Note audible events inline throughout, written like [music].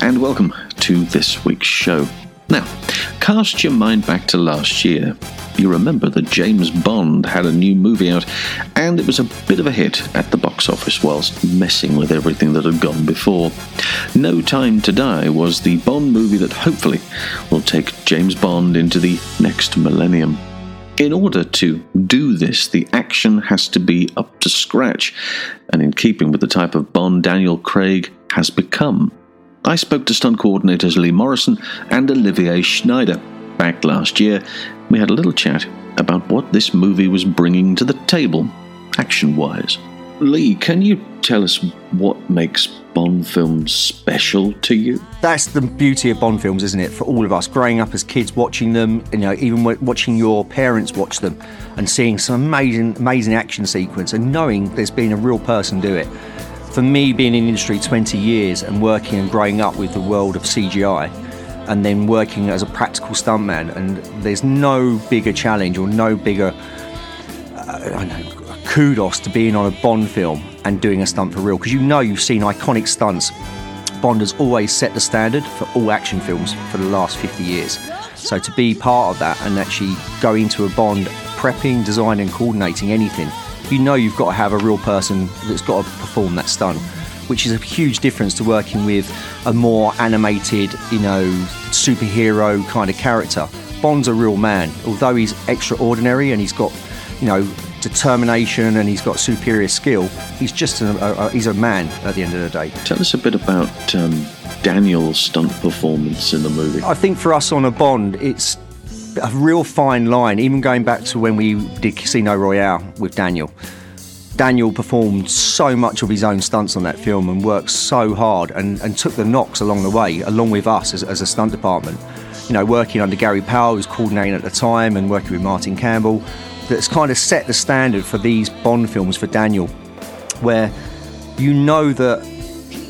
and welcome to this week's show. Now, cast your mind back to last year. You remember that James Bond had a new movie out, and it was a bit of a hit at the box office whilst messing with everything that had gone before. No Time to Die was the Bond movie that hopefully will take James Bond into the next millennium. In order to do this, the action has to be up to scratch, and in keeping with the type of Bond Daniel Craig has become. I spoke to stunt coordinators Lee Morrison and Olivier Schneider back last year. We had a little chat about what this movie was bringing to the table, action wise. Lee, can you tell us what makes Bond films special to you? That's the beauty of Bond films, isn't it? For all of us, growing up as kids, watching them, you know, even watching your parents watch them, and seeing some amazing, amazing action sequence, and knowing there's been a real person do it. For me, being in industry 20 years and working and growing up with the world of CGI, and then working as a practical stuntman, and there's no bigger challenge or no bigger. Uh, know, kudos to being on a Bond film and doing a stunt for real because you know you've seen iconic stunts. Bond has always set the standard for all action films for the last 50 years. So to be part of that and actually go into a Bond, prepping, designing, and coordinating anything, you know you've got to have a real person that's got to perform that stunt, which is a huge difference to working with a more animated, you know, superhero kind of character. Bond's a real man, although he's extraordinary and he's got, you know, determination and he's got superior skill. He's just a, a, he's a man at the end of the day. Tell us a bit about um, Daniel's stunt performance in the movie. I think for us on a Bond, it's a real fine line. Even going back to when we did Casino Royale with Daniel. Daniel performed so much of his own stunts on that film and worked so hard and, and took the knocks along the way, along with us as, as a stunt department. You know, working under Gary Powell, who was coordinating at the time, and working with Martin Campbell that's kind of set the standard for these Bond films for Daniel, where you know that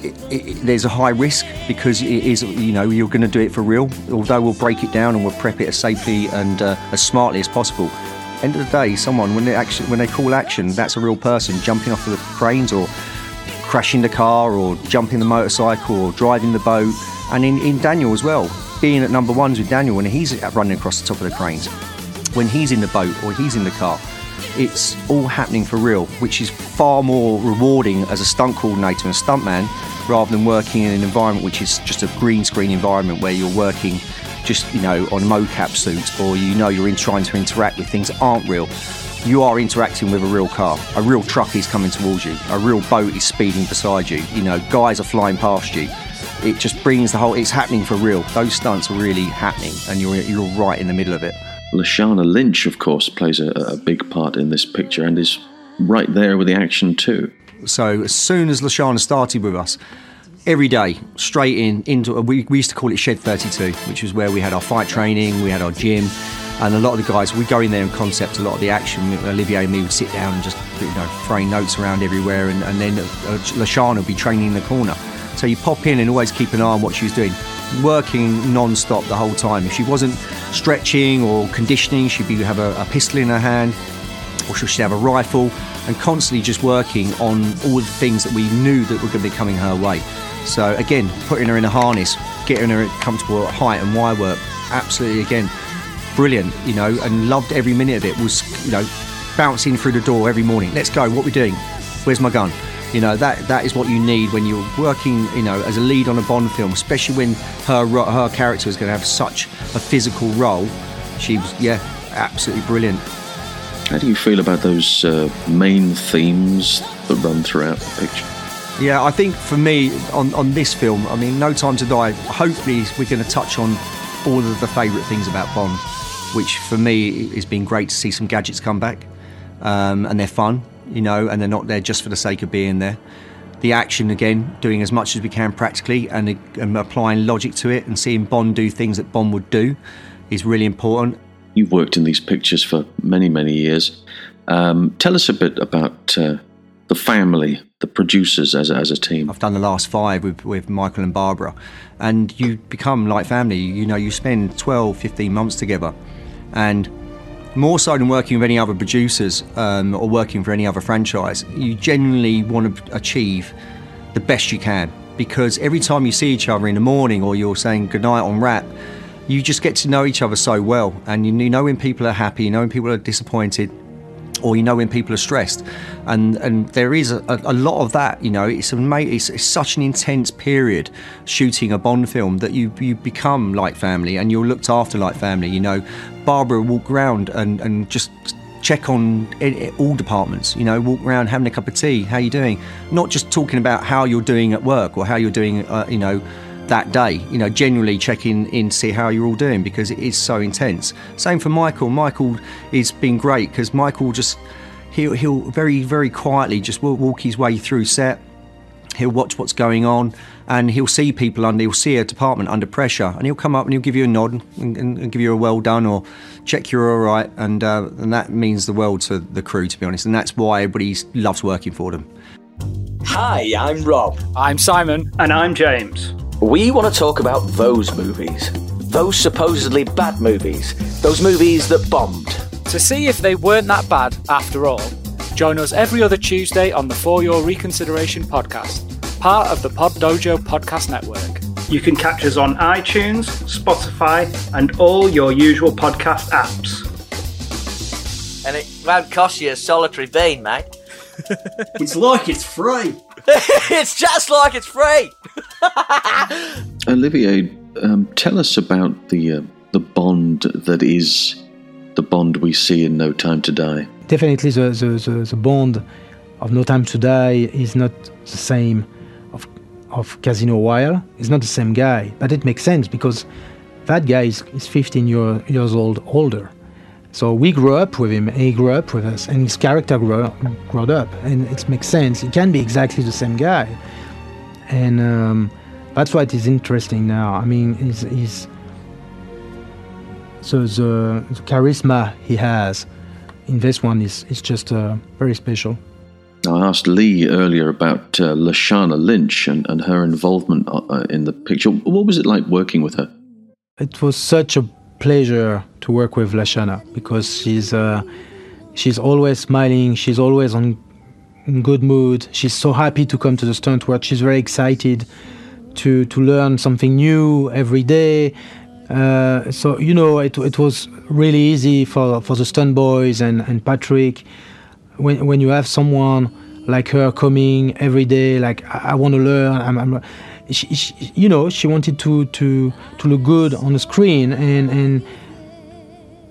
it, it, there's a high risk because it is, you know, you're going to do it for real. Although we'll break it down and we'll prep it as safely and uh, as smartly as possible. End of the day, someone when they actually when they call action, that's a real person jumping off of the cranes or crashing the car or jumping the motorcycle or driving the boat. And in, in Daniel as well, being at number ones with Daniel when he's running across the top of the cranes when he's in the boat or he's in the car, it's all happening for real, which is far more rewarding as a stunt coordinator and stuntman rather than working in an environment which is just a green screen environment where you're working just, you know, on mocap suits or you know you're in trying to interact with things that aren't real. You are interacting with a real car. A real truck is coming towards you. A real boat is speeding beside you. You know, guys are flying past you. It just brings the whole, it's happening for real. Those stunts are really happening and you're, you're right in the middle of it. Lashana Lynch, of course, plays a, a, big part in this picture and is right there with the action too. So as soon as Lashana started with us, every day, straight in into we, we used to call it Shed 32, which was where we had our fight training, we had our gym, and a lot of the guys we go in there and concept a lot of the action. Olivier and me would sit down and just you know throwing notes around everywhere, and, and then uh, Lashana would be training in the corner. So you pop in and always keep an eye on what she was doing working non-stop the whole time. If she wasn't stretching or conditioning, she'd be have a, a pistol in her hand, or she'd have a rifle, and constantly just working on all the things that we knew that were going to be coming her way. So again, putting her in a harness, getting her comfortable at height and wire work, absolutely again brilliant, you know, and loved every minute of it. Was you know bouncing through the door every morning. Let's go. What we doing? Where's my gun? You know that that is what you need when you're working. You know, as a lead on a Bond film, especially when her her character is going to have such a physical role. She was, yeah, absolutely brilliant. How do you feel about those uh, main themes that run throughout the picture? Yeah, I think for me on, on this film, I mean, No Time to Die, hopefully we're going to touch on all of the favourite things about Bond, which for me has been great to see some gadgets come back um, and they're fun you know, and they're not there just for the sake of being there. The action, again, doing as much as we can practically and, and applying logic to it and seeing Bond do things that Bond would do is really important. You've worked in these pictures for many, many years. Um, tell us a bit about uh, the family, the producers as as a team. I've done the last five with, with Michael and Barbara, and you become like family. You know, you spend 12, 15 months together, and more so than working with any other producers um, or working for any other franchise, you genuinely want to achieve the best you can because every time you see each other in the morning or you're saying goodnight on wrap, you just get to know each other so well. And you, know when people are happy, you know when people are disappointed, or you know when people are stressed, and and there is a, a lot of that. You know, it's a it's, it's such an intense period shooting a Bond film that you you become like family, and you're looked after like family. You know, Barbara walk around and and just check on all departments you know walk around having a cup of tea how you doing not just talking about how you're doing at work or how you're doing uh, you know that day you know generally checking in to see how you're all doing because it is so intense. Same for michael. Michael has been great because michael just he'll, he'll very very quietly just walk his way through set. He'll watch what's going on and he'll see people under he'll see a department under pressure and he'll come up and he'll give you a nod and, and, and give you a well done or check you're all right and uh, and that means the world to the crew to be honest. And that's why everybody loves working for them. Hi i'm rob. I'm simon. And i'm james we want to talk about those movies those supposedly bad movies those movies that bombed to see if they weren't that bad after all Join us every other Tuesday on the For Your Reconsideration podcast, part of the Pod Dojo podcast network. You can catch us on iTunes, Spotify, and all your usual podcast apps. And it won't cost you a solitary bean, mate. [laughs] it's like it's free. [laughs] it's just like it's free. [laughs] [laughs] Olivier, um, tell us about the uh, the bond that is the bond we see in No Time to Die definitely the, the, the, the, bond of No Time to Die is not the same of, of Casino Royale. It's not the same guy, but it makes sense because that guy is, is 15 year, years old older. So we grew up with him, and he grew up with us, and his character grew, grew up, and it makes sense. He can be exactly the same guy, and um, that's what is interesting now. I mean, so the, the charisma he has in this one is, is just uh, very special. I asked Lee earlier about uh, Lashana Lynch and, and her involvement uh, uh, in the picture. What was it like working with her? It was such a pleasure to work with Lashana because she's uh, she's always smiling. She's always on in good mood. She's so happy to come to the stunt work. She's very excited to to learn something new every day. Uh, so you know, it, it was really easy for, for the stunt boys and, and Patrick when when you have someone like her coming every day, like I, I want to learn. I'm, I'm she, she, you know, she wanted to to to look good on the screen, and and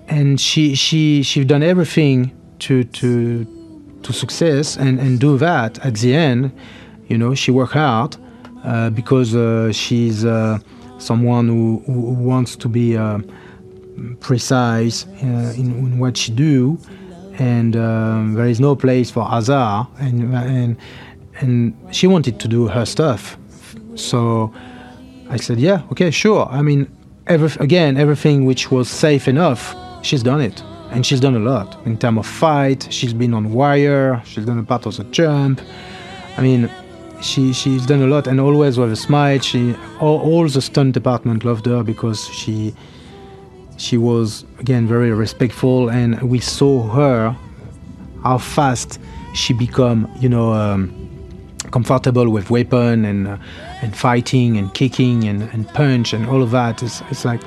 and she she she done everything to to to success and and do that at the end. You know, she worked hard uh, because uh, she's. Uh, someone who, who wants to be uh, precise uh, in, in, what she do, and um, there is no place for hazard. And, and and she wanted to do her stuff, so I said, yeah, okay, sure. I mean, every, again, everything which was safe enough, she's done it. And she's done a lot in terms of fight. She's been on wire. She's done a part of the jump. I mean, she she's done a lot and always with a smile. She all, all the stunt department loved her because she she was again very respectful and we saw her how fast she become you know um, comfortable with weapon and uh, and fighting and kicking and, and punch and all of that. It's, it's like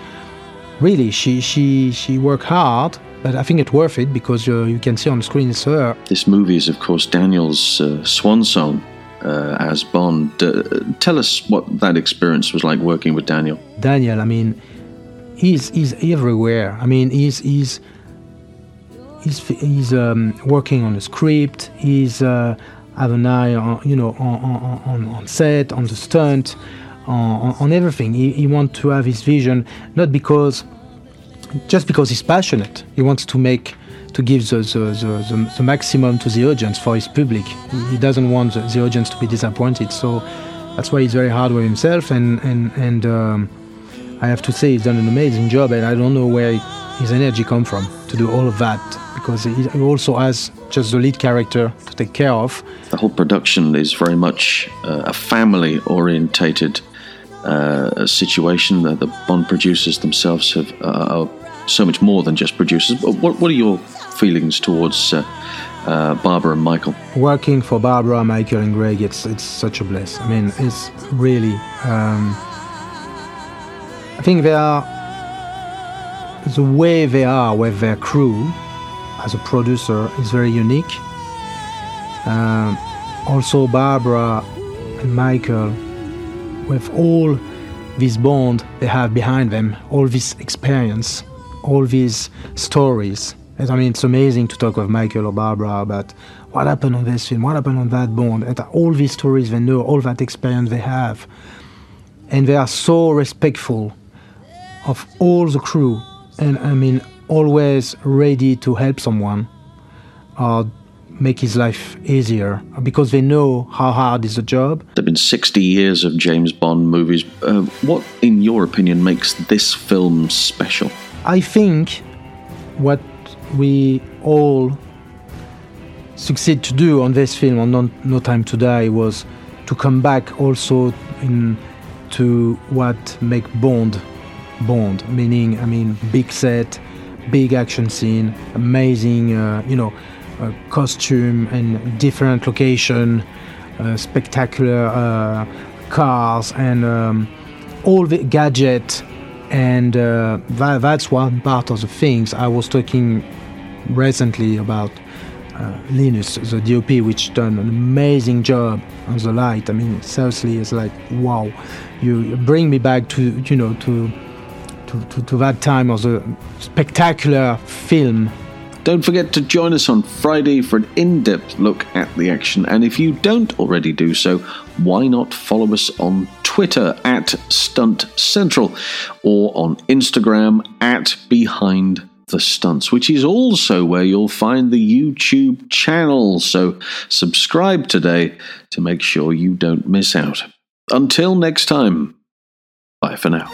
really she she she worked hard but I think it's worth it because uh, you can see on the screen it's her. This movie is, of course, Daniel's uh, swan song uh, as Bond. Uh, tell us what that experience was like working with Daniel. Daniel, I mean, he's he's everywhere. I mean, he's he's he's he's um, working on a script. He's uh, have an eye on you know on on, on set, on the stunt, on, on everything. He, he wants to have his vision, not because just because he's passionate. He wants to make to give the, the, the, the, maximum to the audience for his public. He doesn't want the, the, audience to be disappointed. So that's why he's very hard with himself. And, and, and um, I have to say, he's done an amazing job. And I don't know where his energy come from to do all of that because he also has just the lead character to take care of. The whole production is very much uh, a family orientated uh, situation. The, the Bond producers themselves have uh, so much more than just producers. What, what are your feelings towards uh, uh, Barbara and Michael. Working for Barbara, Michael, and Gregg, it's it's such a bliss. I mean, it's really. Um, I think they are the way they are with their crew as a producer is very unique. Um, also, Barbara and Michael, with all this bond they have behind them, all this experience, all these stories. And I mean, it's amazing to talk with Michael or Barbara about what happened on this film, what happened on that bond, and all these stories they know, all that experience they have. And they are so respectful of all the crew, and I mean, always ready to help someone or make his life easier because they know how hard is the job. There have been 60 years of James Bond movies. Uh, what, in your opinion, makes this film special? I think what we all succeed to do on this film on no, Time to Die was to come back also in to what make Bond Bond, meaning I mean big set, big action scene, amazing uh, you know uh, costume and different location, uh, spectacular uh, cars and um, all the gadget and uh, that, that's one part of the things I was talking recently about uh, Linus, the DOP, which done an amazing job on the light. I mean, seriously, it's like wow, you bring me back to you know to to, to, to that time of the spectacular film. Don't forget to join us on Friday for an in depth look at the action. And if you don't already do so, why not follow us on Twitter at Stunt Central or on Instagram at Behind the Stunts, which is also where you'll find the YouTube channel. So subscribe today to make sure you don't miss out. Until next time, bye for now.